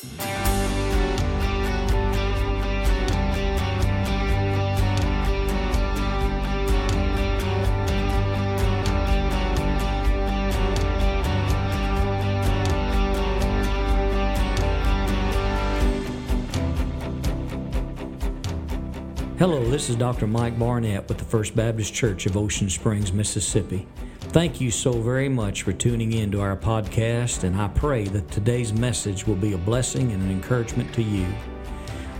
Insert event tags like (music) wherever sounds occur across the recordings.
Hello, this is Dr. Mike Barnett with the First Baptist Church of Ocean Springs, Mississippi. Thank you so very much for tuning in to our podcast, and I pray that today's message will be a blessing and an encouragement to you.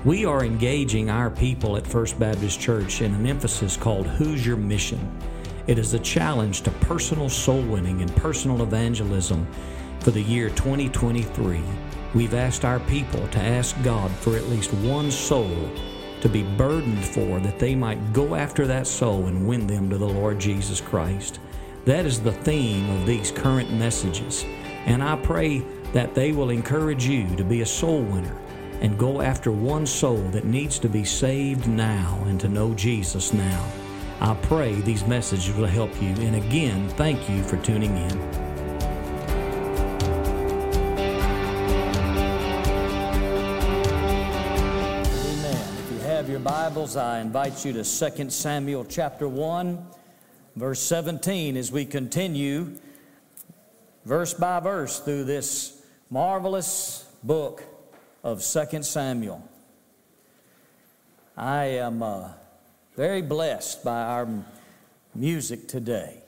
We are engaging our people at First Baptist Church in an emphasis called Who's Your Mission? It is a challenge to personal soul winning and personal evangelism for the year 2023. We've asked our people to ask God for at least one soul to be burdened for, that they might go after that soul and win them to the Lord Jesus Christ. That is the theme of these current messages. And I pray that they will encourage you to be a soul winner and go after one soul that needs to be saved now and to know Jesus now. I pray these messages will help you. And again, thank you for tuning in. Amen. If you have your Bibles, I invite you to 2 Samuel chapter 1, verse 17, as we continue verse by verse through this marvelous book of 2 Samuel. I am uh, very blessed by our music today.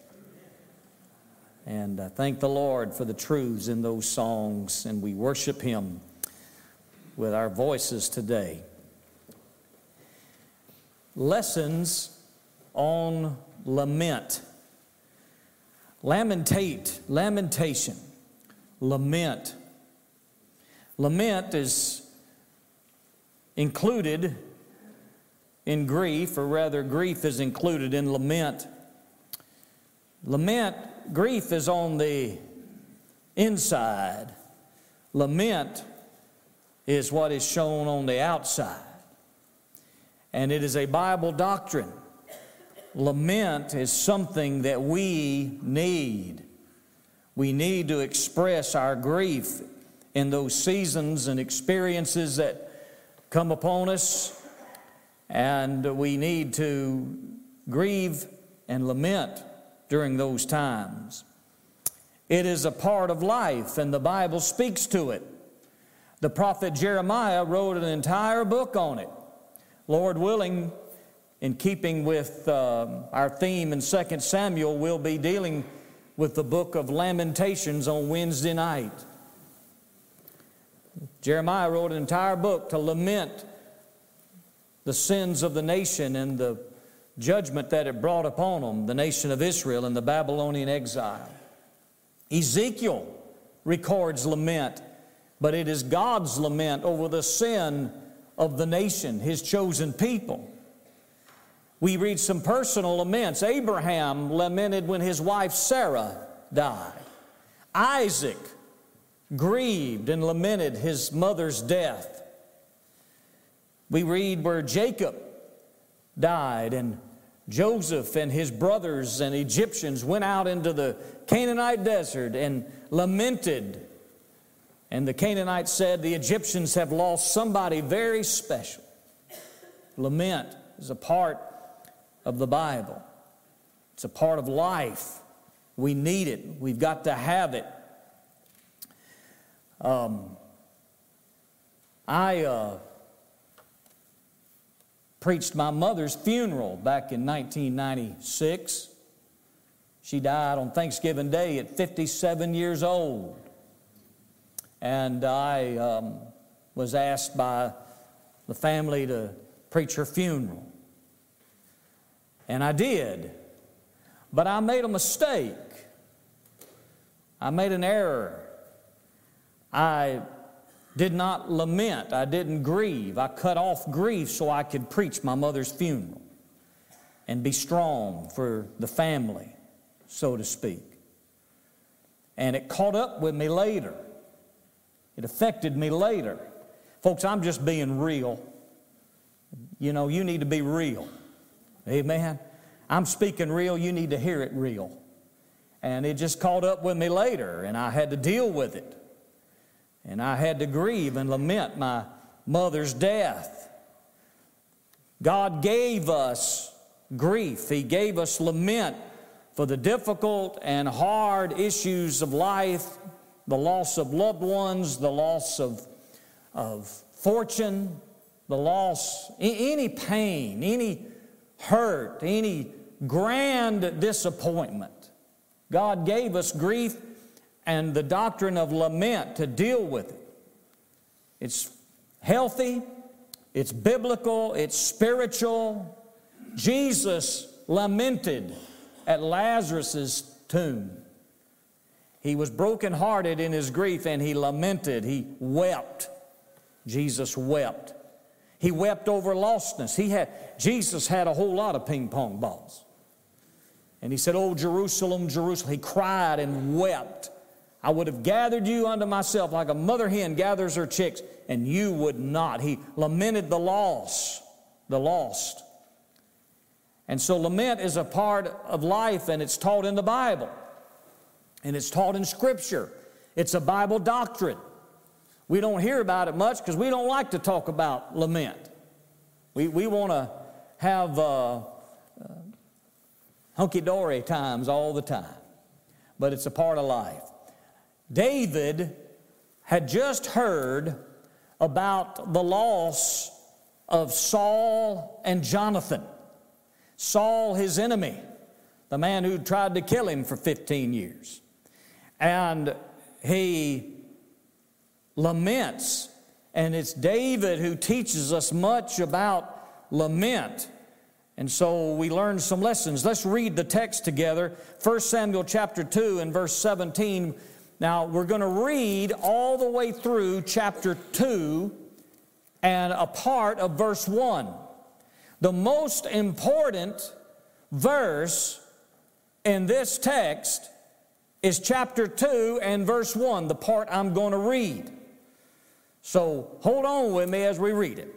And I thank the Lord for the truths in those songs, and we worship Him with our voices today lessons on lament. Lamentate, lamentation, lament. Lament is included in grief, or rather, grief is included in lament. Lament, grief is on the inside. Lament is what is shown on the outside and it is a Bible doctrine. Lament is something that we need. We need to express our grief in those seasons and experiences that come upon us, and we need to grieve and lament during those times. It is a part of life, and the Bible speaks to it. The prophet Jeremiah wrote an entire book on it. Lord willing, in keeping with uh, our theme in 2 Samuel, we'll be dealing with the book of Lamentations on Wednesday night. Jeremiah wrote an entire book to lament the sins of the nation and the judgment that it brought upon them, the nation of Israel in the Babylonian exile. Ezekiel records lament, but it is God's lament over the sin of the nation, his chosen people. We read some personal laments. Abraham lamented when his wife Sarah died. Isaac grieved and lamented his mother's death. We read where Jacob died and Joseph and his brothers and Egyptians went out into the Canaanite desert and lamented and the Canaanites said, The Egyptians have lost somebody very special. Lament is a part of the Bible, it's a part of life. We need it, we've got to have it. Um, I uh, preached my mother's funeral back in 1996. She died on Thanksgiving Day at 57 years old. And I um, was asked by the family to preach her funeral. And I did. But I made a mistake. I made an error. I did not lament. I didn't grieve. I cut off grief so I could preach my mother's funeral and be strong for the family, so to speak. And it caught up with me later. It affected me later. Folks, I'm just being real. You know, you need to be real. Amen. I'm speaking real, you need to hear it real. And it just caught up with me later, and I had to deal with it. And I had to grieve and lament my mother's death. God gave us grief, He gave us lament for the difficult and hard issues of life the loss of loved ones, the loss of, of fortune, the loss, any pain, any hurt, any grand disappointment. God gave us grief and the doctrine of lament to deal with it. It's healthy, it's biblical, it's spiritual. Jesus lamented at Lazarus' tomb. He was brokenhearted in his grief and he lamented, he wept. Jesus wept. He wept over lostness. He had, Jesus had a whole lot of ping pong balls. And he said, Oh, Jerusalem, Jerusalem. He cried and wept. I would have gathered you unto myself like a mother hen gathers her chicks, and you would not. He lamented the loss, the lost. And so lament is a part of life, and it's taught in the Bible, and it's taught in Scripture. It's a Bible doctrine. We don't hear about it much because we don't like to talk about lament. We, we want to have uh, uh, hunky dory times all the time, but it's a part of life. David had just heard about the loss of Saul and Jonathan. Saul, his enemy, the man who tried to kill him for 15 years. And he laments, and it's David who teaches us much about lament. And so we learn some lessons. Let's read the text together. 1 Samuel chapter 2 and verse 17 now, we're going to read all the way through chapter 2 and a part of verse 1. The most important verse in this text is chapter 2 and verse 1, the part I'm going to read. So hold on with me as we read it.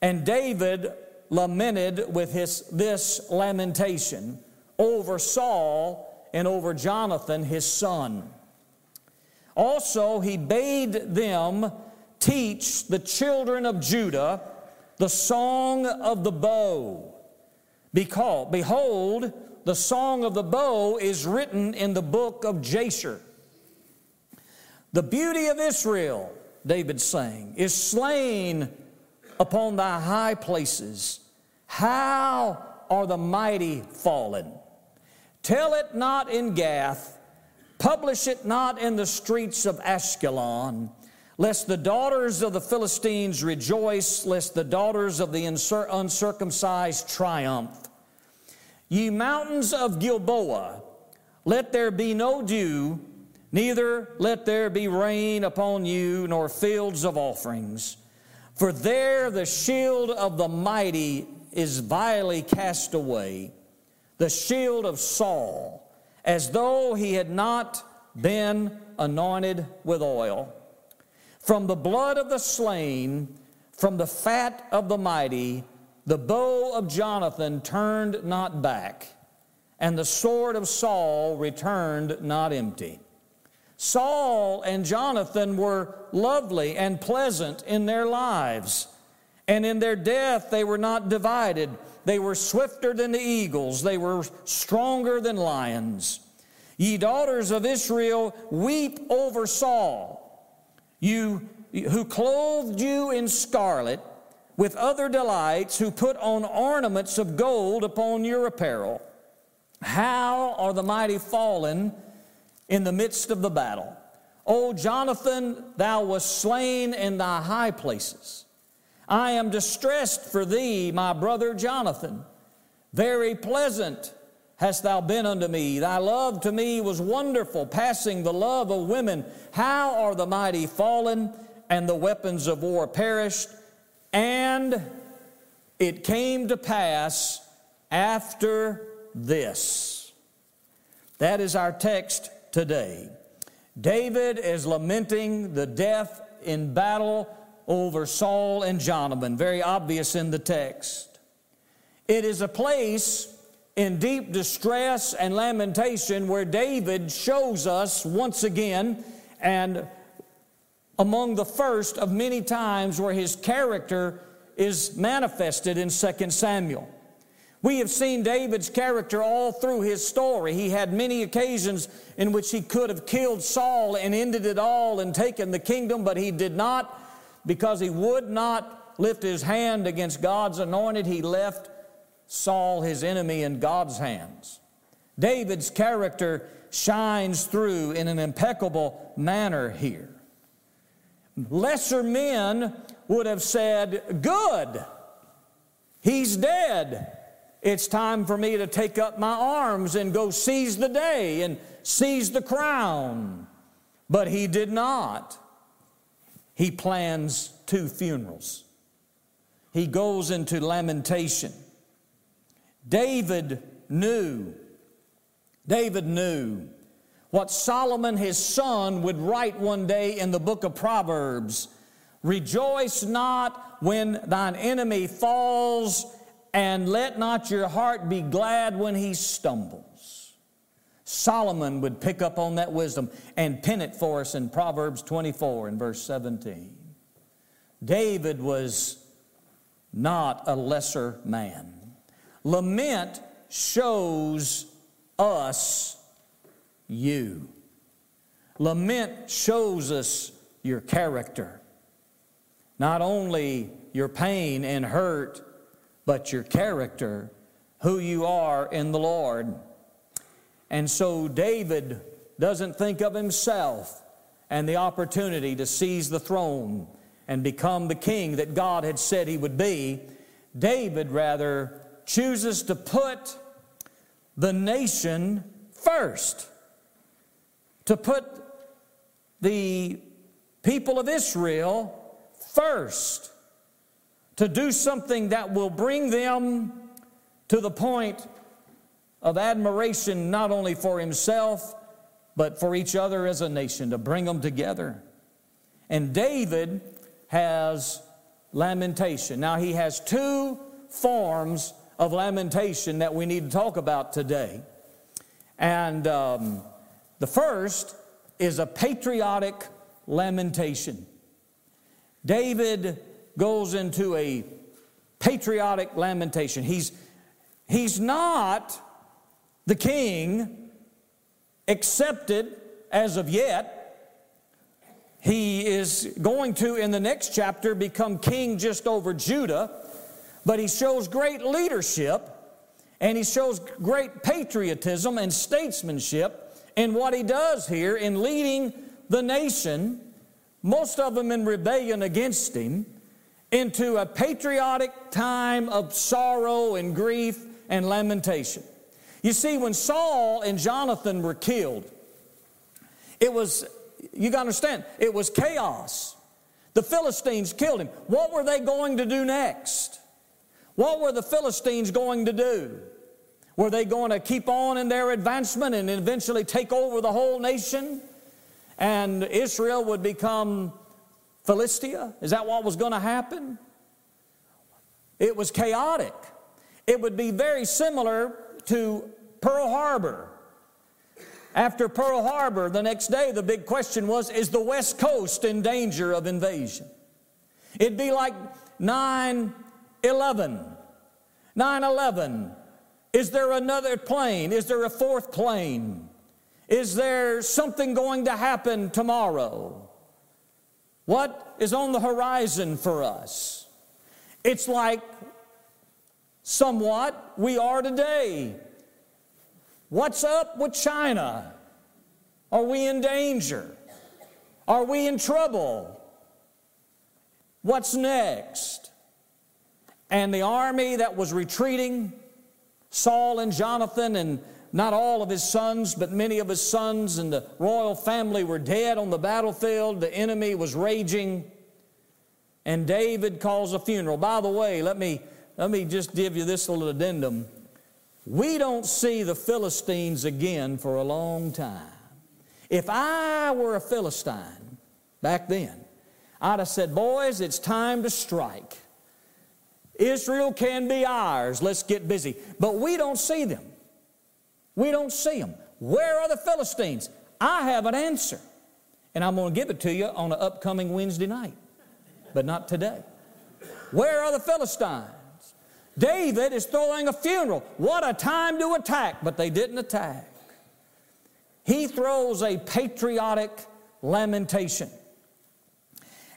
And David lamented with his, this lamentation over Saul and over Jonathan, his son. Also, he bade them teach the children of Judah the song of the bow. Because, behold, the song of the bow is written in the book of Jasher. The beauty of Israel, David sang, is slain upon thy high places. How are the mighty fallen? Tell it not in Gath Publish it not in the streets of Ashkelon, lest the daughters of the Philistines rejoice, lest the daughters of the uncircumcised triumph. Ye mountains of Gilboa, let there be no dew, neither let there be rain upon you, nor fields of offerings. For there the shield of the mighty is vilely cast away, the shield of Saul as though he had not been anointed with oil. From the blood of the slain, from the fat of the mighty, the bow of Jonathan turned not back, and the sword of Saul returned not empty. Saul and Jonathan were lovely and pleasant in their lives, and in their death they were not divided. They were swifter than the eagles, they were stronger than lions. Ye daughters of Israel, weep over Saul, you who clothed you in scarlet with other delights, who put on ornaments of gold upon your apparel. How are the mighty fallen in the midst of the battle? O Jonathan, thou wast slain in thy high places. I am distressed for thee, my brother Jonathan. Very pleasant hast thou been unto me. Thy love to me was wonderful, passing the love of women. How are the mighty fallen, and the weapons of war perished? And it came to pass after this. That is our text today. David is lamenting the death in battle over Saul and Jonathan, very obvious in the text. It is a place in deep distress and lamentation where David shows us once again and among the first of many times where his character is manifested in 2 Samuel. We have seen David's character all through his story. He had many occasions in which he could have killed Saul and ended it all and taken the kingdom, but he did not because he would not lift his hand against God's anointed. He left Saul, his enemy, in God's hands. David's character shines through in an impeccable manner here. Lesser men would have said, Good, he's dead. It's time for me to take up my arms and go seize the day and seize the crown. But he did not. He plans two funerals. He goes into lamentation. David knew, David knew what Solomon his son would write one day in the book of Proverbs Rejoice not when thine enemy falls and let not your heart be glad when he stumbles. Solomon would pick up on that wisdom and pin it for us in Proverbs 24 and verse 17. David was not a lesser man. Lament shows us you. Lament shows us your character. Not only your pain and hurt, but your character, who you are in the Lord. And so David doesn't think of himself and the opportunity to seize the throne and become the king that God had said he would be. David rather chooses to put the nation first, to put the people of Israel first to do something that will bring them to the point of admiration not only for himself, but for each other as a nation, to bring them together. And David has lamentation. Now, he has two forms of lamentation that we need to talk about today. And um, the first is a patriotic lamentation. David goes into a patriotic lamentation. He's, he's not the king accepted as of yet. He is going to, in the next chapter, become king just over Judah, but he shows great leadership and he shows great patriotism and statesmanship in what he does here in leading the nation, most of them in rebellion against him into a patriotic time of sorrow and grief and lamentation. You see, when Saul and Jonathan were killed, it was, you got to understand, it was chaos. The Philistines killed him. What were they going to do next? What were the Philistines going to do? Were they going to keep on in their advancement and eventually take over the whole nation? And Israel would become Philistia? Is that what was going to happen? It was chaotic. It would be very similar to Pearl Harbor. After Pearl Harbor, the next day, the big question was Is the West Coast in danger of invasion? It'd be like 9 11. 9 11. Is there another plane? Is there a fourth plane? Is there something going to happen tomorrow? What is on the horizon for us? It's like somewhat we are today. What's up with China? Are we in danger? Are we in trouble? What's next? And the army that was retreating, Saul and Jonathan and not all of his sons, but many of his sons and the royal family were dead on the battlefield. The enemy was raging. And David calls a funeral. By the way, let me, let me just give you this little addendum. We don't see the Philistines again for a long time. If I were a Philistine back then, I'd have said, Boys, it's time to strike. Israel can be ours. Let's get busy. But we don't see them. We don't see them. Where are the Philistines? I have an answer. And I'm going to give it to you on an upcoming Wednesday night, but not today. Where are the Philistines? David is throwing a funeral. What a time to attack, but they didn't attack. He throws a patriotic lamentation.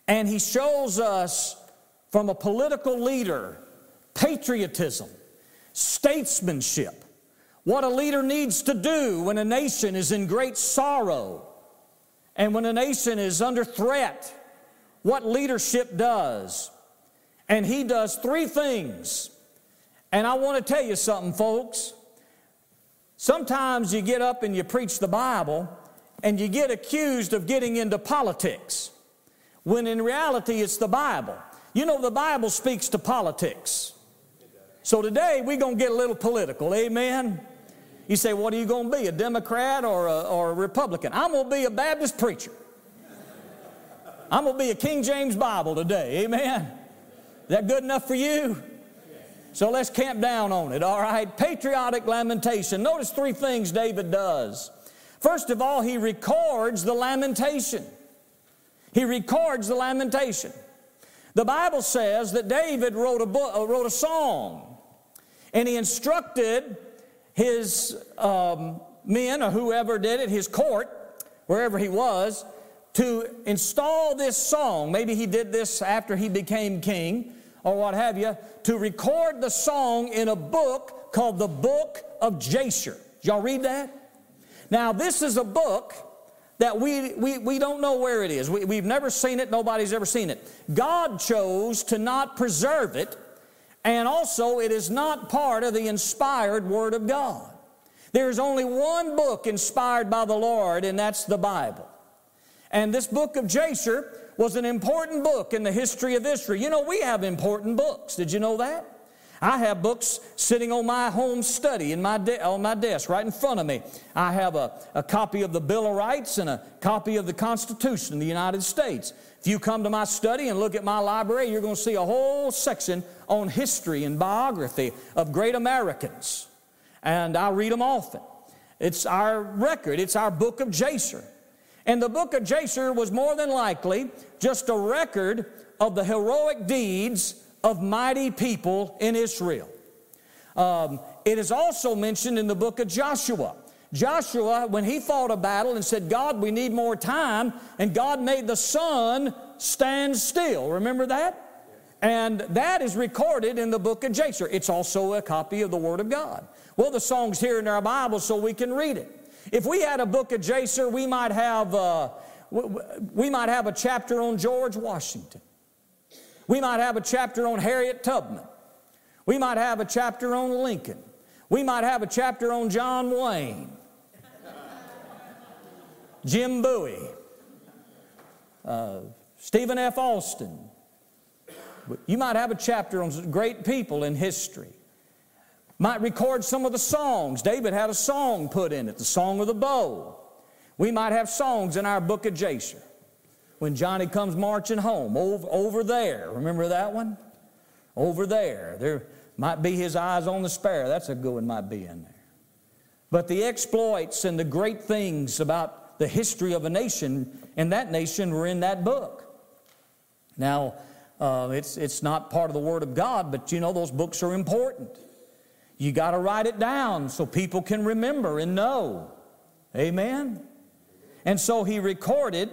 And he shows us from a political leader patriotism, statesmanship, what a leader needs to do when a nation is in great sorrow and when a nation is under threat, what leadership does. And he does three things. And I want to tell you something, folks. Sometimes you get up and you preach the Bible and you get accused of getting into politics, when in reality it's the Bible. You know, the Bible speaks to politics. So today we're going to get a little political, amen? You say, what are you going to be, a Democrat or a, or a Republican? I'm going to be a Baptist preacher. I'm going to be a King James Bible today, amen? Is that good enough for you? So let's camp down on it, all right? Patriotic lamentation. Notice three things David does. First of all, he records the lamentation. He records the lamentation. The Bible says that David wrote a, book, uh, wrote a song, and he instructed his um, men or whoever did it, his court, wherever he was, to install this song. Maybe he did this after he became king or what have you, to record the song in a book called the Book of Jasher. Y'all read that? Now, this is a book that we, we, we don't know where it is. We, we've never seen it, nobody's ever seen it. God chose to not preserve it, and also it is not part of the inspired Word of God. There's only one book inspired by the Lord, and that's the Bible. And this book of Jasher was an important book in the history of Israel. You know, we have important books. Did you know that? I have books sitting on my home study in my de- on my desk right in front of me. I have a, a copy of the Bill of Rights and a copy of the Constitution of the United States. If you come to my study and look at my library, you're going to see a whole section on history and biography of great Americans. And I read them often. It's our record, it's our book of Jasher. And the book of Jasher was more than likely just a record of the heroic deeds of mighty people in Israel. Um, it is also mentioned in the book of Joshua. Joshua, when he fought a battle and said, God, we need more time, and God made the sun stand still. Remember that? And that is recorded in the book of Jasher. It's also a copy of the Word of God. Well, the song's here in our Bible so we can read it. If we had a book of Jasher, we might have, uh, we might have a chapter on George Washington. We might have a chapter on Harriet Tubman. We might have a chapter on Lincoln. We might have a chapter on John Wayne, Jim Bowie, uh, Stephen F. Austin. You might have a chapter on great people in history. Might record some of the songs. David had a song put in it, the Song of the Bow. We might have songs in our book of Jasher. When Johnny comes marching home, over, over there, remember that one? Over there. There might be his eyes on the sparrow. That's a good one, might be in there. But the exploits and the great things about the history of a nation and that nation were in that book. Now, uh, it's, it's not part of the Word of God, but you know, those books are important. You got to write it down so people can remember and know. Amen? And so he recorded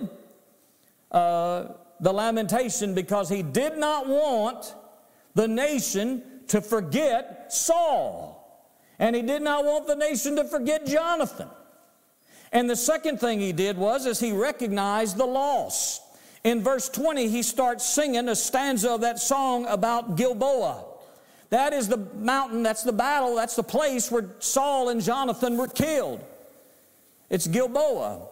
uh, the lamentation because he did not want the nation to forget Saul. And he did not want the nation to forget Jonathan. And the second thing he did was is he recognized the loss. In verse 20, he starts singing a stanza of that song about Gilboa. That is the mountain, that's the battle, that's the place where Saul and Jonathan were killed. It's Gilboa.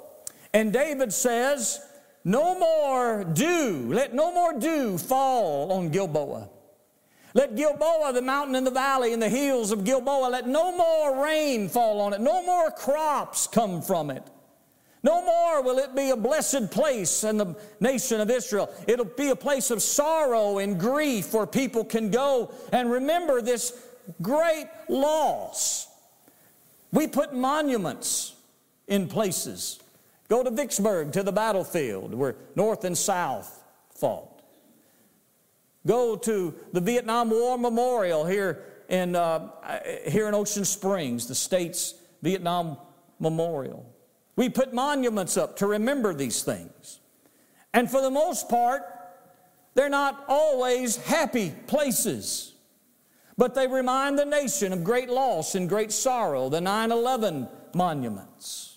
And David says, No more dew, let no more dew fall on Gilboa. Let Gilboa, the mountain in the valley, and the hills of Gilboa, let no more rain fall on it, no more crops come from it. No more will it be a blessed place in the nation of Israel. It'll be a place of sorrow and grief where people can go and remember this great loss. We put monuments in places. Go to Vicksburg to the battlefield where North and South fought. Go to the Vietnam War Memorial here in, uh, here in Ocean Springs, the state's Vietnam Memorial. We put monuments up to remember these things. And for the most part, they're not always happy places, but they remind the nation of great loss and great sorrow, the 9 11 monuments.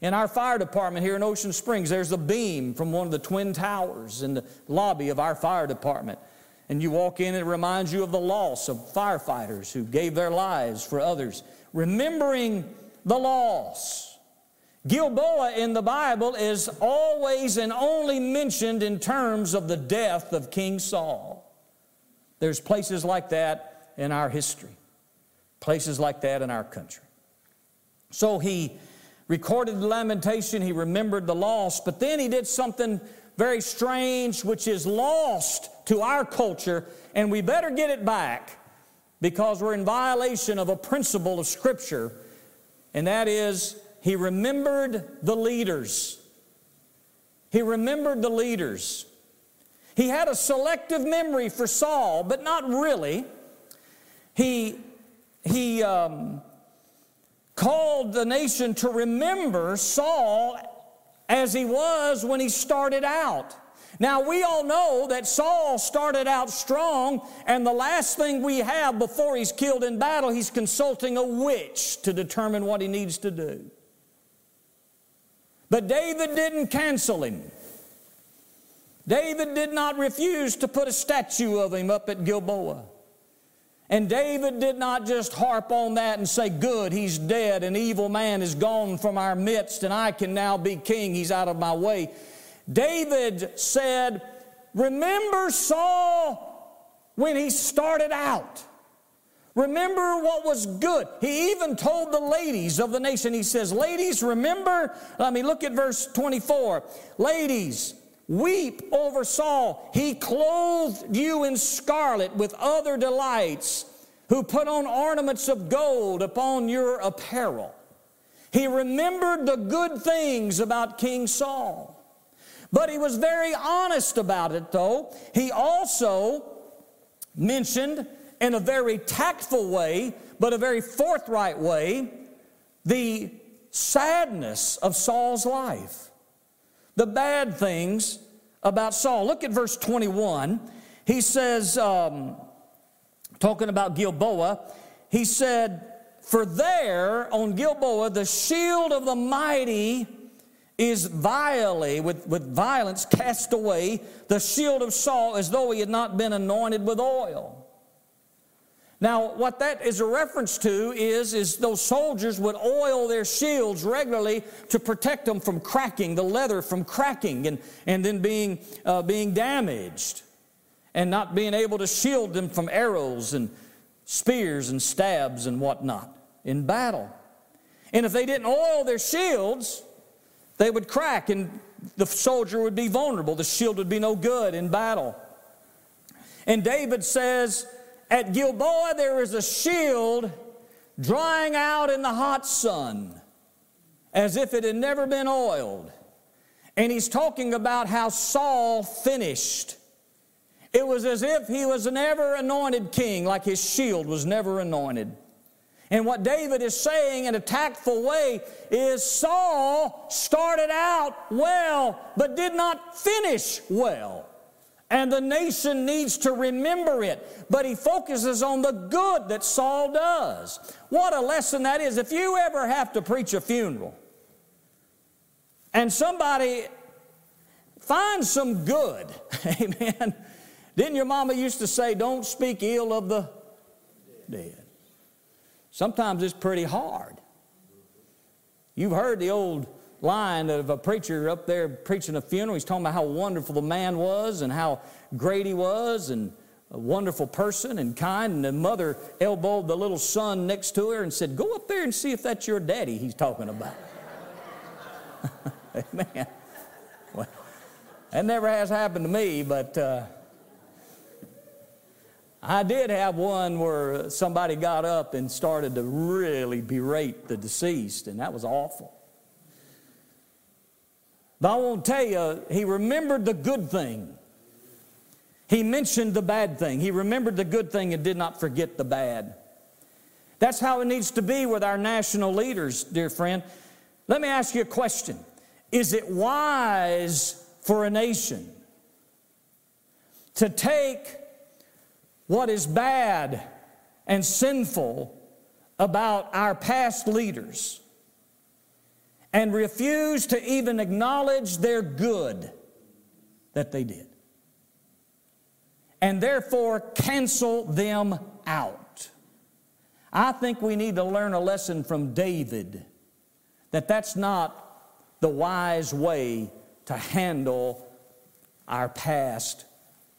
In our fire department here in Ocean Springs, there's a beam from one of the twin towers in the lobby of our fire department. And you walk in, and it reminds you of the loss of firefighters who gave their lives for others. Remembering the loss. Gilboa in the Bible is always and only mentioned in terms of the death of King Saul. There's places like that in our history, places like that in our country. So he recorded the lamentation, he remembered the loss, but then he did something very strange, which is lost to our culture, and we better get it back because we're in violation of a principle of Scripture, and that is he remembered the leaders. He remembered the leaders. He had a selective memory for Saul, but not really. He, he um, called the nation to remember Saul as he was when he started out. Now, we all know that Saul started out strong, and the last thing we have before he's killed in battle, he's consulting a witch to determine what he needs to do. But David didn't cancel him. David did not refuse to put a statue of him up at Gilboa. And David did not just harp on that and say, Good, he's dead, an evil man is gone from our midst, and I can now be king, he's out of my way. David said, Remember Saul when he started out. Remember what was good. He even told the ladies of the nation, he says, Ladies, remember, let me look at verse 24. Ladies, Weep over Saul. He clothed you in scarlet with other delights, who put on ornaments of gold upon your apparel. He remembered the good things about King Saul. But he was very honest about it, though. He also mentioned in a very tactful way, but a very forthright way, the sadness of Saul's life the bad things about Saul. Look at verse 21. He says, um, talking about Gilboa, he said, For there on Gilboa, the shield of the mighty is vilely, with, with violence cast away, the shield of Saul as though he had not been anointed with oil. Now, what that is a reference to is, is those soldiers would oil their shields regularly to protect them from cracking, the leather from cracking and, and then being, uh, being damaged, and not being able to shield them from arrows and spears and stabs and whatnot in battle. And if they didn't oil their shields, they would crack and the soldier would be vulnerable. The shield would be no good in battle. And David says, at Gilboa, there is a shield drying out in the hot sun as if it had never been oiled. And he's talking about how Saul finished. It was as if he was an ever anointed king, like his shield was never anointed. And what David is saying in a tactful way is Saul started out well, but did not finish well and the nation needs to remember it. But he focuses on the good that Saul does. What a lesson that is. If you ever have to preach a funeral and somebody finds some good, (laughs) amen. Didn't your mama used to say, don't speak ill of the dead? Sometimes it's pretty hard. You've heard the old line of a preacher up there preaching a funeral. He's talking about how wonderful the man was and how great he was and a wonderful person and kind. And the mother elbowed the little son next to her and said, Go up there and see if that's your daddy he's talking about. (laughs) Amen. Well, that never has happened to me, but uh, I did have one where somebody got up and started to really berate the deceased, and that was awful. But I won't tell you, he remembered the good thing. He mentioned the bad thing. He remembered the good thing and did not forget the bad. That's how it needs to be with our national leaders, dear friend. Let me ask you a question Is it wise for a nation to take what is bad and sinful about our past leaders and refuse to even acknowledge their good that they did? And therefore cancel them out. I think we need to learn a lesson from David that that's not the wise way to handle our past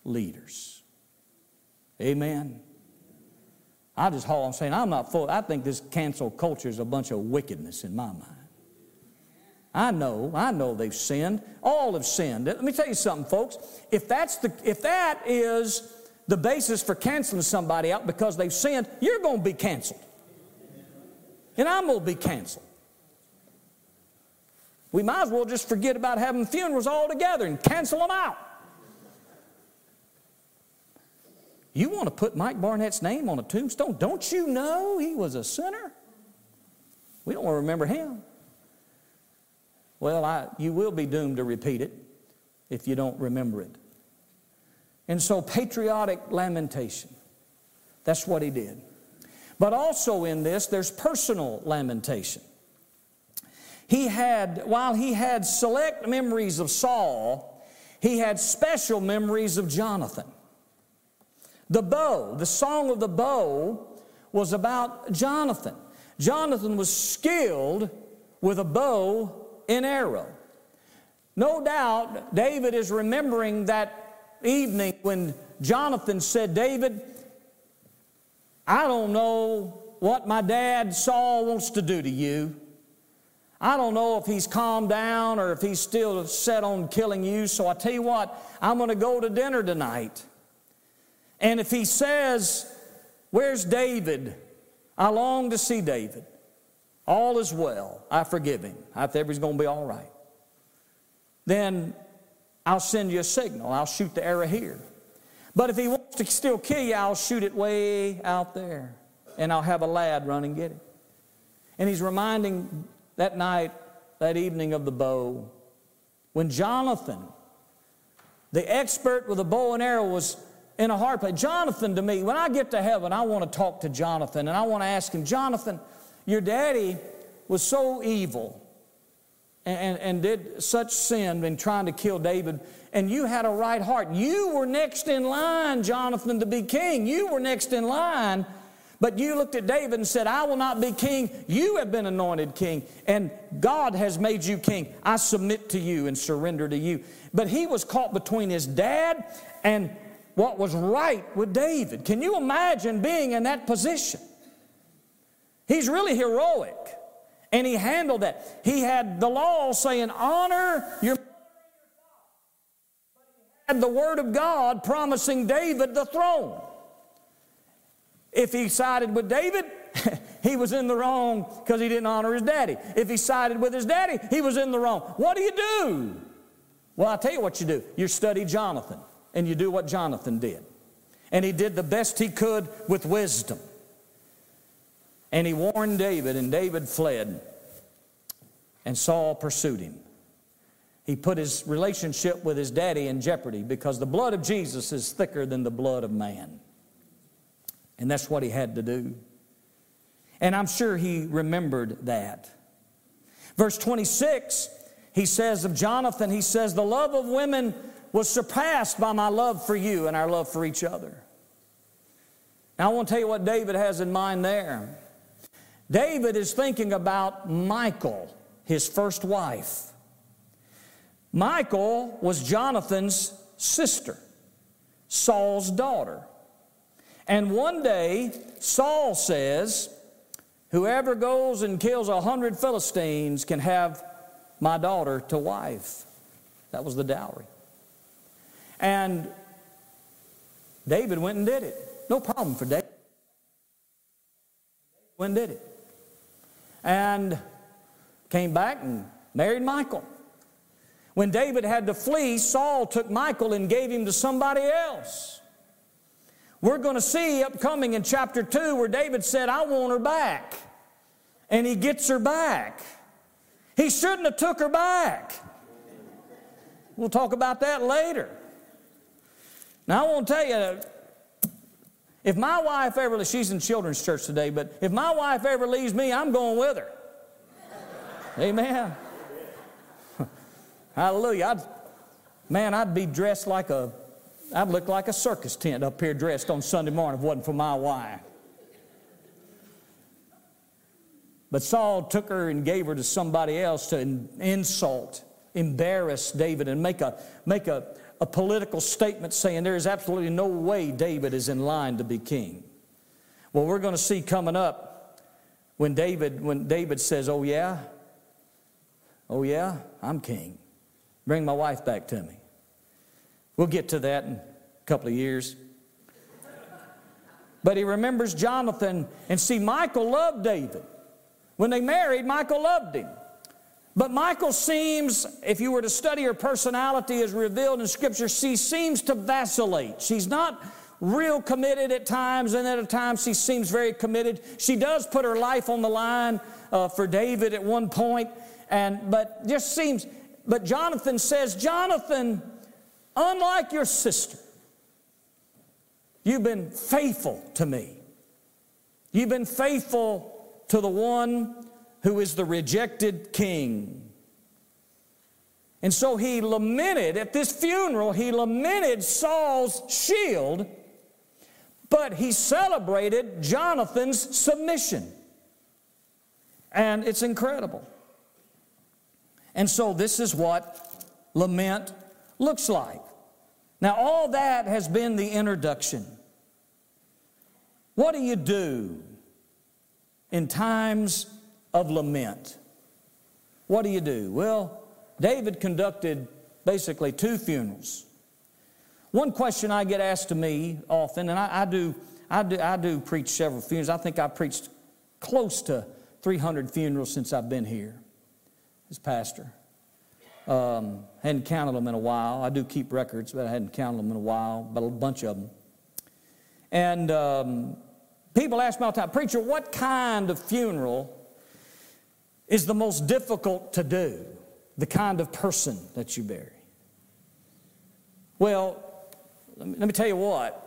leaders. Amen. I just haul on saying I'm not full. I think this cancel culture is a bunch of wickedness in my mind. I know, I know they've sinned. All have sinned. Let me tell you something, folks. If that's the if that is the basis for canceling somebody out because they've sinned, you're going to be canceled. And I'm going to be canceled. We might as well just forget about having funerals altogether and cancel them out. You want to put Mike Barnett's name on a tombstone? Don't you know he was a sinner? We don't want to remember him. Well, I, you will be doomed to repeat it if you don't remember it. And so, patriotic lamentation. That's what he did. But also in this, there's personal lamentation. He had, while he had select memories of Saul, he had special memories of Jonathan. The bow, the song of the bow, was about Jonathan. Jonathan was skilled with a bow and arrow. No doubt, David is remembering that evening when Jonathan said, David, I don't know what my dad Saul wants to do to you. I don't know if he's calmed down or if he's still set on killing you. So I tell you what, I'm going to go to dinner tonight. And if he says, Where's David? I long to see David. All is well. I forgive him. I think he's going to be all right. Then I'll send you a signal. I'll shoot the arrow here. But if he wants to still kill you, I'll shoot it way out there. And I'll have a lad run and get it. And he's reminding that night, that evening of the bow, when Jonathan, the expert with a bow and arrow, was in a hard place. Jonathan, to me, when I get to heaven, I want to talk to Jonathan and I want to ask him, Jonathan, your daddy was so evil and, and, did such sin in trying to kill David, and you had a right heart. You were next in line, Jonathan, to be king. You were next in line but you looked at David and said, I will not be king. You have been anointed king, and God has made you king. I submit to you and surrender to you. But he was caught between his dad and what was right with David. Can you imagine being in that position? He's really heroic. And he handled that. He had the law saying, honor your had the word of God promising David the throne. If he sided with David, (laughs) he was in the wrong because he didn't honor his daddy. If he sided with his daddy, he was in the wrong. What do you do? Well, I'll tell you what you do. You study Jonathan, and you do what Jonathan did. And he did the best he could with wisdom. And he warned David, and David fled, and Saul pursued him. He put his relationship with his daddy in jeopardy because the blood of Jesus is thicker than the blood of man. And that's what he had to do. And I'm sure he remembered that. Verse 26, he says of Jonathan, he says, The love of women was surpassed by my love for you and our love for each other. Now, I want to tell you what David has in mind there. David is thinking about Michal, his first wife. Michal was Jonathan's sister, Saul's daughter. And one day, Saul says, Whoever goes and kills a hundred Philistines can have my daughter to wife. That was the dowry. And David went and did it. No problem for David. Went and did it. And came back and married Michal. When David had to flee, Saul took Michal and gave him to somebody else. We're going to see upcoming in chapter 2 where David said, I want her back. And he gets her back. He shouldn't have took her back. We'll talk about that later. Now, I want to tell you, if my wife ever, she's in children's church today, but if my wife ever leaves me, I'm going with her. Amen. (laughs) Hallelujah. I'd, man, I'd be dressed like a, I'd look like a circus tent up here dressed on Sunday morning if it wasn't for my wife. But Saul took her and gave her to somebody else to insult, embarrass David, and make a, make a, a political statement saying there is absolutely no way David is in line to be king. Well, we're going to see coming up when David, when David says, Oh, yeah, oh, yeah, I'm king. Bring my wife back to me. We'll get to that in a couple of years. But he remembers Jonathan, and see, Michal loved David. When they married, Michal loved him. But Michal seems, if you were to study her personality as revealed in Scripture, she seems to vacillate. She's not real committed at times, and at times she seems very committed. She does put her life on the line uh, for David at one point, and but just seems. But Jonathan says, Jonathan, unlike your sister, you've been faithful to me. You've been faithful to the one who is the rejected king. And so he lamented, at this funeral, he lamented Saul's shield, but he celebrated Jonathan's submission. And it's incredible. And so this is what lament looks like. Now, all that has been the introduction. What do you do in times of lament. What do you do? Well, David conducted basically two funerals. One question I get asked to me often, and I, I, do, I, do, I do preach several funerals. I think I've preached close to 300 funerals since I've been here as pastor. Um, hadn't counted them in a while. I do keep records, but I hadn't counted them in a while, but a bunch of them. And um, people ask me all the time, Preacher, what kind of funeral is the most difficult to do, the kind of person that you bury. Well, let me tell you what.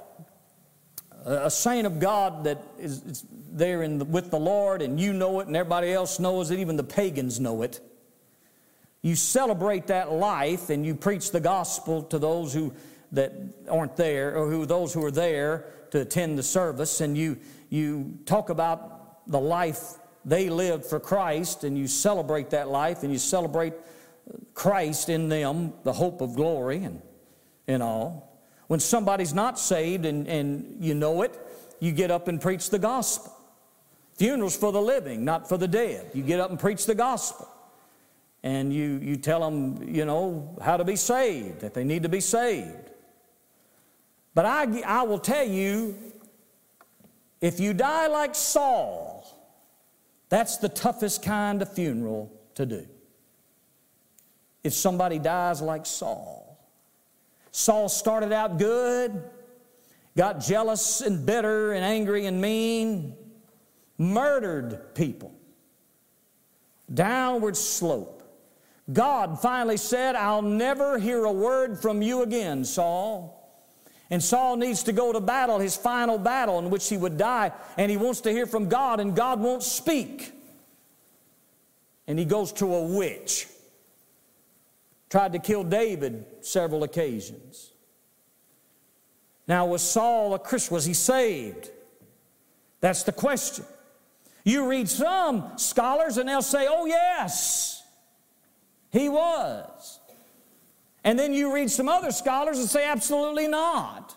A saint of God that is, is there in the, with the Lord, and you know it, and everybody else knows it, even the pagans know it. You celebrate that life, and you preach the gospel to those who that aren't there, or who those who are there to attend the service, and you you talk about the life they lived for Christ, and you celebrate that life, and you celebrate Christ in them, the hope of glory, and, and all. When somebody's not saved and, and you know it, you get up and preach the gospel. Funerals for the living, not for the dead. You get up and preach the gospel. And you, you tell them, you know, how to be saved, that they need to be saved. But I, I will tell you, if you die like Saul, that's the toughest kind of funeral to do. If somebody dies like Saul. Saul started out good, got jealous and bitter and angry and mean, murdered people. Downward slope. God finally said, I'll never hear a word from you again, Saul. And Saul needs to go to battle, his final battle in which he would die, and he wants to hear from God, and God won't speak. And he goes to a witch. Tried to kill David several occasions. Now, was Saul a Christian? Was he saved? That's the question. You read some scholars and they'll say, oh, yes, he was. And then you read some other scholars and say, absolutely not.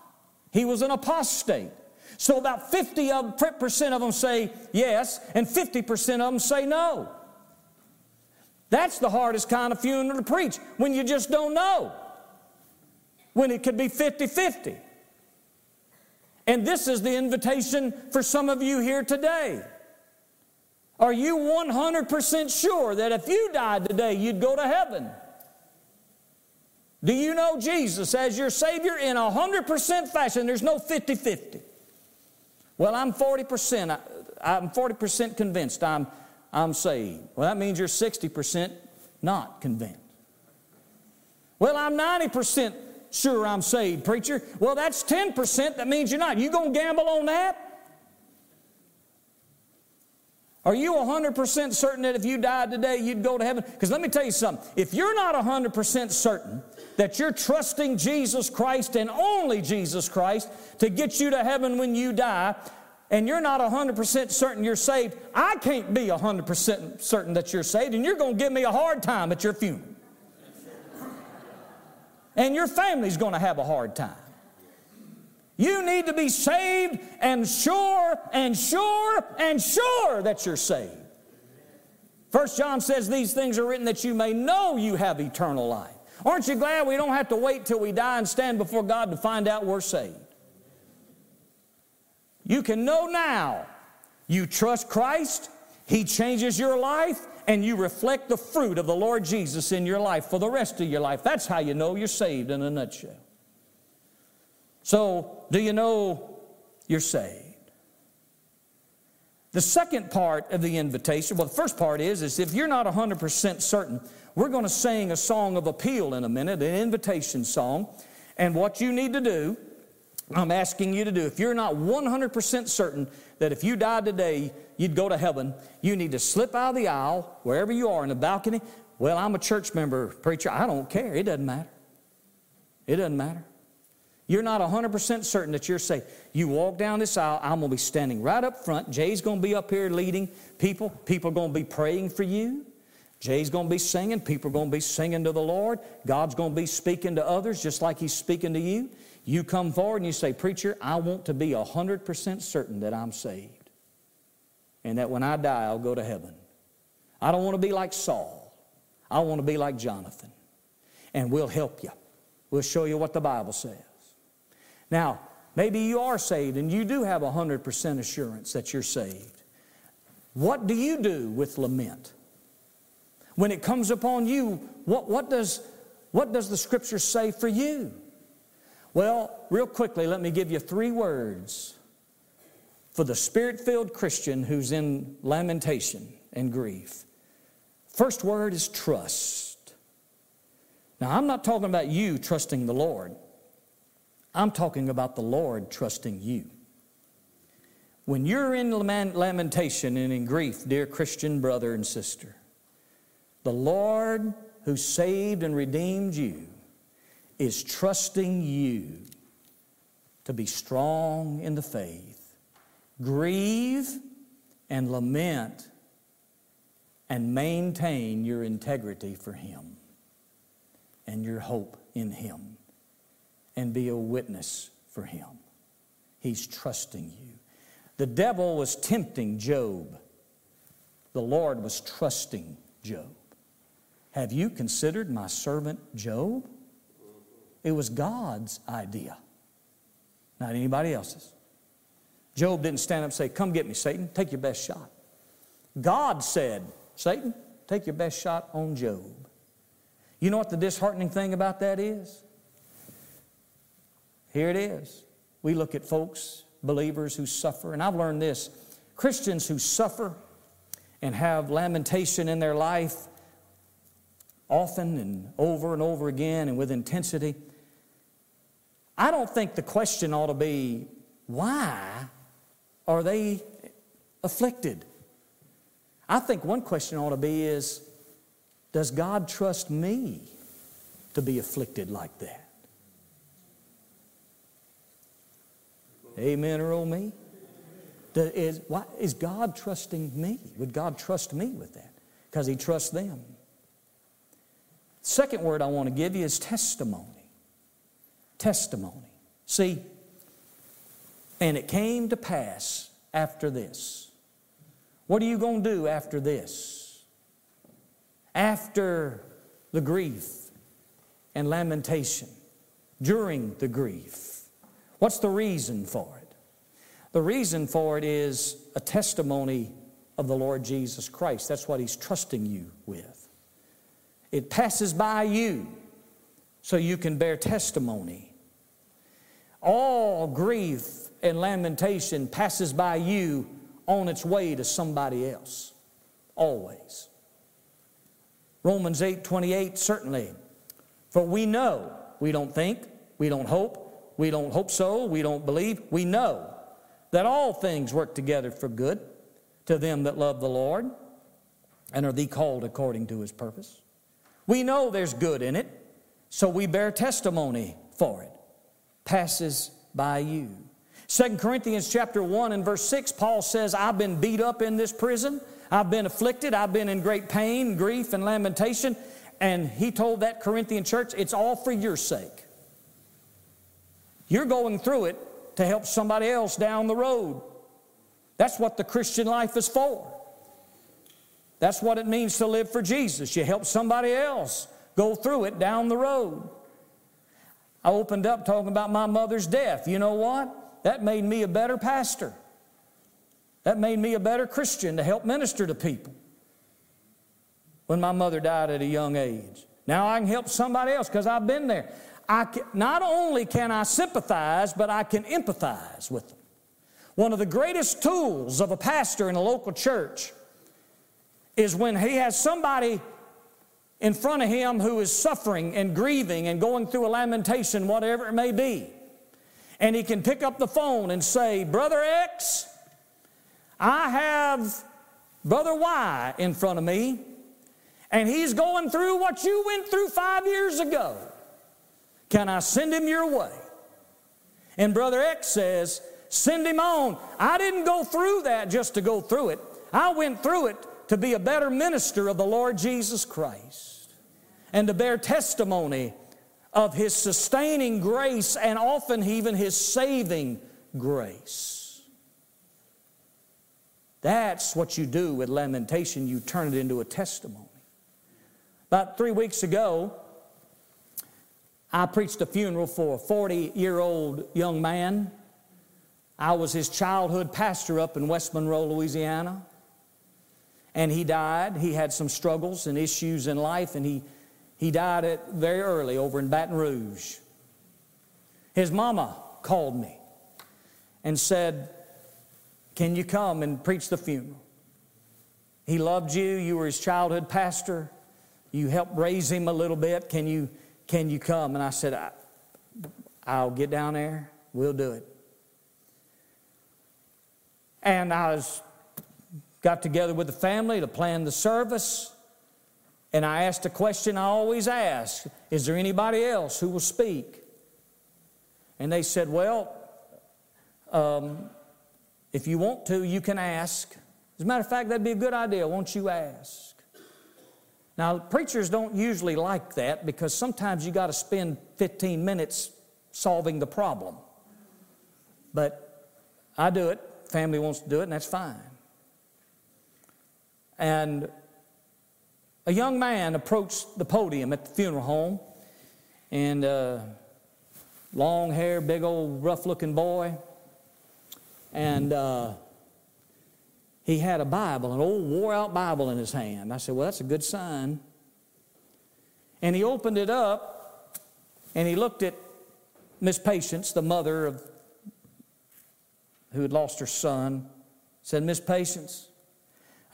He was an apostate. So about 50% of them say yes, and 50% of them say no. That's the hardest kind of funeral to preach when you just don't know, when it could be 50 50. And this is the invitation for some of you here today. Are you 100% sure that if you died today, you'd go to heaven? Do you know Jesus as your Savior in a 100% fashion? There's no 50 50. Well, I'm 40%. I'm 40% convinced I'm, I'm saved. Well, that means you're 60% not convinced. Well, I'm 90% sure I'm saved, preacher. Well, that's 10%. That means you're not. You going to gamble on that? Are you 100% certain that if you died today, you'd go to heaven? Because let me tell you something. If you're not 100% certain that you're trusting Jesus Christ and only Jesus Christ to get you to heaven when you die, and you're not 100% certain you're saved, I can't be 100% certain that you're saved, and you're going to give me a hard time at your funeral. And your family's going to have a hard time. You need to be saved and sure and sure and sure that you're saved. First John says these things are written that you may know you have eternal life. Aren't you glad we don't have to wait till we die and stand before God to find out we're saved? You can know now. You trust Christ, He changes your life, and you reflect the fruit of the Lord Jesus in your life for the rest of your life. That's how you know you're saved in a nutshell. So, do you know you're saved? The second part of the invitation, well, the first part is, is if you're not 100% certain, we're going to sing a song of appeal in a minute, an invitation song. And what you need to do, I'm asking you to do, if you're not 100% certain that if you died today, you'd go to heaven, you need to slip out of the aisle, wherever you are, in the balcony. Well, I'm a church member, preacher. I don't care. It doesn't matter. It doesn't matter. You're not 100% certain that you're saved. You walk down this aisle, I'm going to be standing right up front. Jay's going to be up here leading people. People are going to be praying for you. Jay's going to be singing. People are going to be singing to the Lord. God's going to be speaking to others just like He's speaking to you. You come forward and you say, Preacher, I want to be 100% certain that I'm saved and that when I die, I'll go to heaven. I don't want to be like Saul. I want to be like Jonathan. And we'll help you. We'll show you what the Bible says. Now, maybe you are saved and you do have 100% assurance that you're saved. What do you do with lament? When it comes upon you, what, what, does, what does the scripture say for you? Well, real quickly, let me give you three words for the spirit filled Christian who's in lamentation and grief. First word is trust. Now, I'm not talking about you trusting the Lord. I'm talking about the Lord trusting you. When you're in lamentation and in grief, dear Christian brother and sister, the Lord who saved and redeemed you is trusting you to be strong in the faith, grieve and lament and maintain your integrity for Him and your hope in Him and be a witness for him. He's trusting you. The devil was tempting Job, the Lord was trusting Job. Have you considered my servant Job? It was God's idea, not anybody else's. Job didn't stand up and say, Come get me, Satan, take your best shot. God said, Satan, take your best shot on Job. You know what the disheartening thing about that is? Here it is. We look at folks, believers who suffer, and I've learned this Christians who suffer and have lamentation in their life often and over and over again and with intensity. I don't think the question ought to be, why are they afflicted? I think one question ought to be is, does God trust me to be afflicted like that? Amen or oh me? Is, why, is God trusting me? Would God trust me with that? Because He trusts them. Second word I want to give you is testimony. Testimony. See, and it came to pass after this. What are you going to do after this? After the grief and lamentation, during the grief What's the reason for it? The reason for it is a testimony of the Lord Jesus Christ. That's what He's trusting you with. It passes by you. so you can bear testimony. All grief and lamentation passes by you on its way to somebody else. Always. Romans 8 28, certainly. For we know, we don't think, we don't hope, we don't hope so, we don't believe, we know that all things work together for good to them that love the Lord and are the called according to his purpose. We know there's good in it, so we bear testimony for it. Passes by you. 2 Corinthians chapter 1 and verse 6, Paul says, I've been beat up in this prison. I've been afflicted. I've been in great pain, grief, and lamentation. And he told that Corinthian church, it's all for your sake. You're going through it to help somebody else down the road. That's what the Christian life is for. That's what it means to live for Jesus. You help somebody else go through it down the road. I opened up talking about my mother's death. You know what? That made me a better pastor. That made me a better Christian to help minister to people when my mother died at a young age. Now I can help somebody else because I've been there. I can, not only can I sympathize, but I can empathize with them. One of the greatest tools of a pastor in a local church is when he has somebody in front of him who is suffering and grieving and going through a lamentation, whatever it may be. And he can pick up the phone and say, Brother X, I have Brother Y in front of me, and he's going through what you went through five years ago. Can I send him your way? And Brother X says, Send him on. I didn't go through that just to go through it. I went through it to be a better minister of the Lord Jesus Christ and to bear testimony of His sustaining grace and often even His saving grace. That's what you do with lamentation, you turn it into a testimony. About three weeks ago, I preached a funeral for a 40 year old young man. I was his childhood pastor up in West Monroe, Louisiana and he died. He had some struggles and issues in life, and he, he died at very early over in Baton Rouge. His mama called me and said, Can you come and preach the funeral? He loved you. You were his childhood pastor. You helped raise him a little bit. Can you, can you come? And I said, I, I'll get down there. We'll do it. And I was got together with the family to plan the service. And I asked a question I always ask Is there anybody else who will speak? And they said, Well, um, if you want to, you can ask. As a matter of fact, that'd be a good idea. Won't you ask? Now, preachers don't usually like that because sometimes you got to spend 15 minutes solving the problem. But I do it, family wants to do it, and that's fine. And a young man approached the podium at the funeral home, and uh, long hair, big old rough looking boy. And uh, he had a Bible, an old wore out Bible in his hand. I said, Well, that's a good sign. And he opened it up and he looked at Miss Patience, the mother of who had lost her son, said, Miss Patience,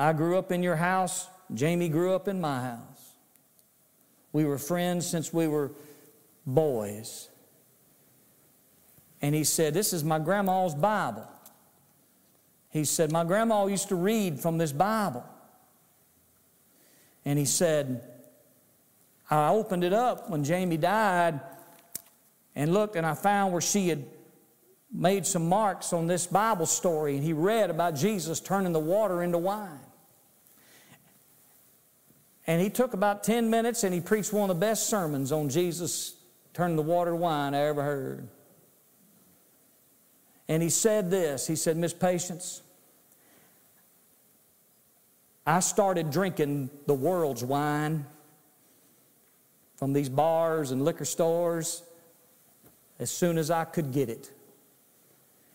I grew up in your house. Jamie grew up in my house. We were friends since we were boys. And he said, This is my grandma's Bible. He said, My grandma used to read from this Bible. And he said, I opened it up when Jamie died and looked, and I found where she had made some marks on this Bible story. And he read about Jesus turning the water into wine. And he took about 10 minutes and he preached one of the best sermons on Jesus turning the water to wine I ever heard. And he said this He said, Miss Patience, I started drinking the world's wine from these bars and liquor stores as soon as I could get it.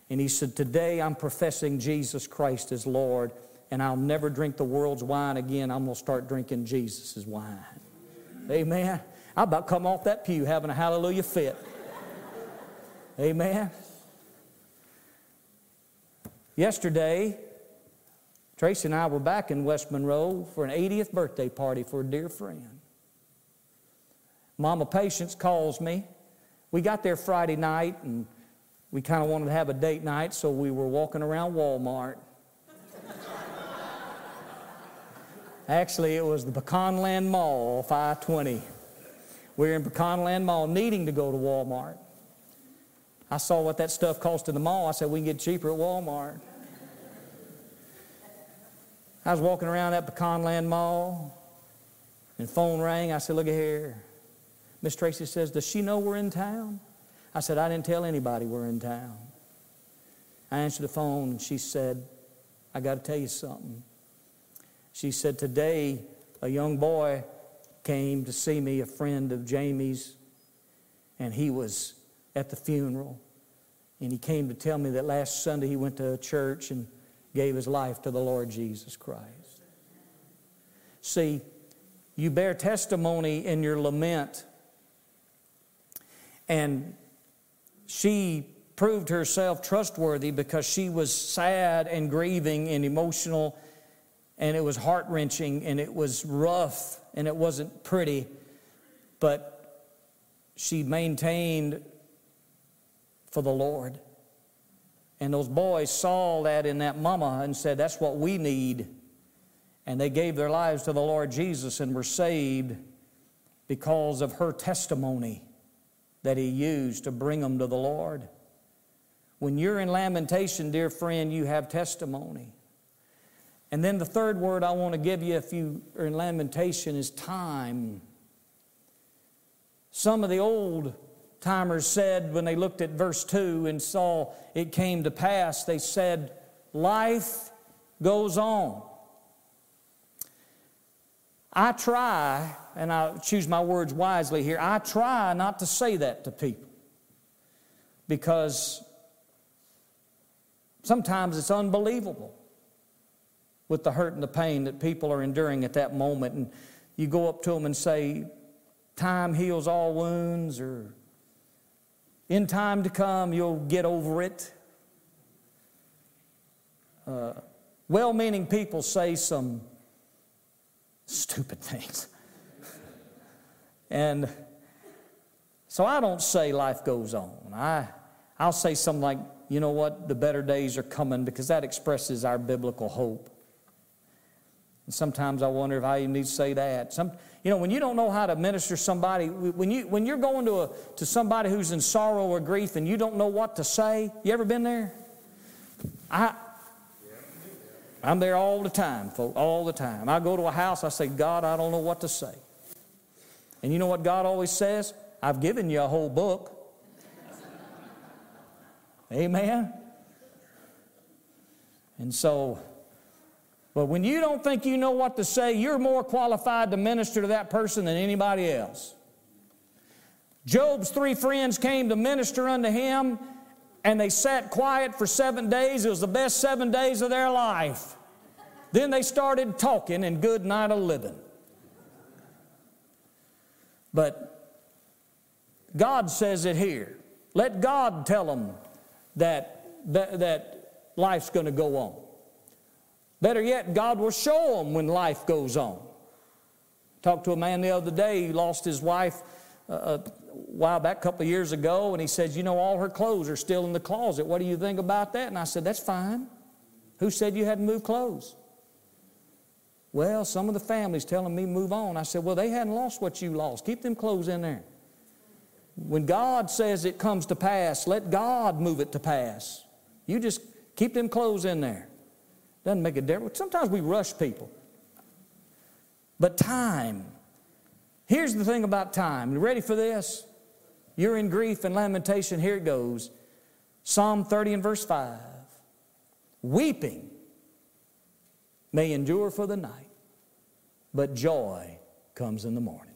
And he said, Today I'm professing Jesus Christ as Lord and I'll never drink the world's wine again. I'm going to start drinking Jesus' wine. Amen. I about come off that pew having a hallelujah fit. Amen. Yesterday, Tracy and I were back in West Monroe for an 80th birthday party for a dear friend. Mama Patience calls me. We got there Friday night and we kind of wanted to have a date night, so we were walking around Walmart. Actually, it was the Pecanland Mall, 520. We were in Pecanland Mall needing to go to Walmart. I saw what that stuff cost in the mall. I said, we can get cheaper at Walmart. I was walking around that Pecanland Mall, and phone rang. I said, look here. Miss Tracy says, does she know we're in town? I said, I didn't tell anybody we're in town. I answered the phone, and she said, I got to tell you something. She said, Today, a young boy came to see me, a friend of Jamie's, and he was at the funeral. And he came to tell me that last Sunday he went to a church and gave his life to the Lord Jesus Christ. See, you bear testimony in your lament. And she proved herself trustworthy because she was sad and grieving and emotional, and it was heart wrenching and it was rough and it wasn't pretty. But she maintained for the Lord. And those boys saw that in that mama and said, That's what we need. And they gave their lives to the Lord Jesus and were saved because of her testimony that He used to bring them to the Lord. When you're in lamentation, dear friend, you have testimony. And then the third word I want to give you if you are in lamentation is time. Some of the old timers said when they looked at verse 2 and saw it came to pass, they said, Life goes on. I try, and I choose my words wisely here, I try not to say that to people because sometimes it's unbelievable with the hurt and the pain that people are enduring at that moment. And you go up to them and say, Time heals all wounds, or in time to come, you'll get over it. Uh, well meaning people say some stupid things. and so I don't say life goes on. I, I'll say something like, you know what, the better days are coming because that expresses our biblical hope. And sometimes I wonder if I even need to say that. Some, you know, when you don't know how to minister somebody, when, you, when you're going to, a, to somebody who's in sorrow or grief and you don't know what to say, you ever been there? I, I'm there all the time, folks, all the time. I go to a house, I say, God, I don't know what to say. And you know what God always says? I've given you a whole book. (laughs) Amen? And so, but when you don't think you know what to say, you're more qualified to minister to that person than anybody else. Job's three friends came to minister unto him, and they sat quiet for seven days. It was the best seven days of their life. Then they started talking, and good night of living. But God says it here. Let God tell them that, that, that life's going to go on. Better yet, God will show them when life goes on. Talked to a man the other day, he lost his wife uh, a while back, a couple of years ago, and he said, You know, all her clothes are still in the closet. What do you think about that? And I said, That's fine. Who said you hadn't moved clothes? Well, some of the families telling me move on. I said, Well, they hadn't lost what you lost. Keep them clothes in there. When God says it comes to pass, let God move it to pass. You just keep them clothes in there. Doesn't make a difference. Sometimes we rush people. But time. Here's the thing about time. You ready for this? You're in grief and lamentation. Here it goes. Psalm 30 and verse 5. Weeping may endure for the night, but joy comes in the morning.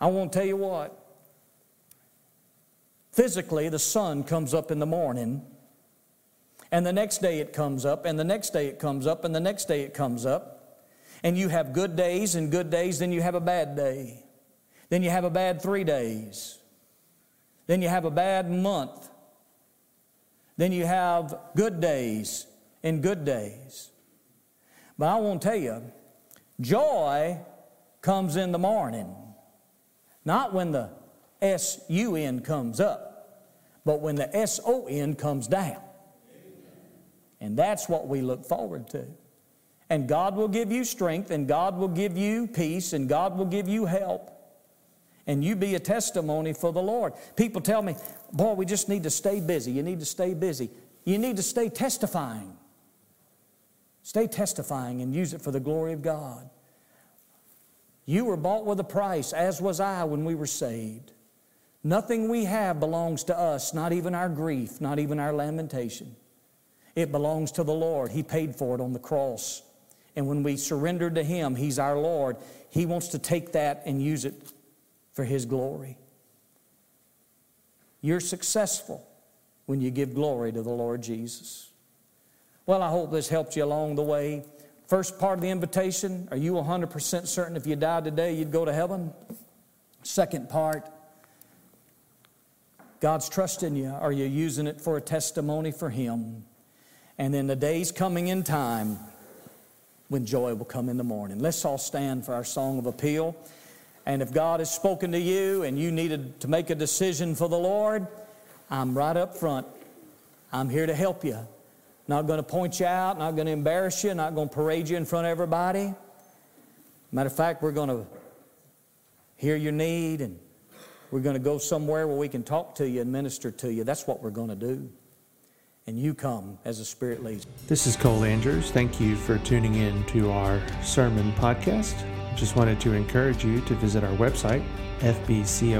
I want to tell you what. Physically, the sun comes up in the morning and the next day it comes up, and the next day it comes up, and the next day it comes up. And you have good days and good days, then you have a bad day. Then you have a bad three days. Then you have a bad month. Then you have good days and good days. But I won't tell you, joy comes in the morning, not when the S U N comes up, but when the S O N comes down. And that's what we look forward to. And God will give you strength, and God will give you peace, and God will give you help. And you be a testimony for the Lord. People tell me, boy, we just need to stay busy. You need to stay busy. You need to stay testifying. Stay testifying and use it for the glory of God. You were bought with a price, as was I when we were saved. Nothing we have belongs to us, not even our grief, not even our lamentation. It belongs to the Lord. He paid for it on the cross. And when we surrender to Him, He's our Lord. He wants to take that and use it for His glory. You're successful when you give glory to the Lord Jesus. Well, I hope this helped you along the way. First part of the invitation are you 100% certain if you died today you'd go to heaven? Second part, God's trusting you. Are you using it for a testimony for Him? And then the day's coming in time when joy will come in the morning. Let's all stand for our song of appeal. And if God has spoken to you and you needed to make a decision for the Lord, I'm right up front. I'm here to help you. Not going to point you out, not going to embarrass you, not going to parade you in front of everybody. Matter of fact, we're going to hear your need and we're going to go somewhere where we can talk to you and minister to you. That's what we're going to do. And you come as the Spirit leads. This is Cole Andrews. Thank you for tuning in to our sermon podcast. Just wanted to encourage you to visit our website, fbcosms.com.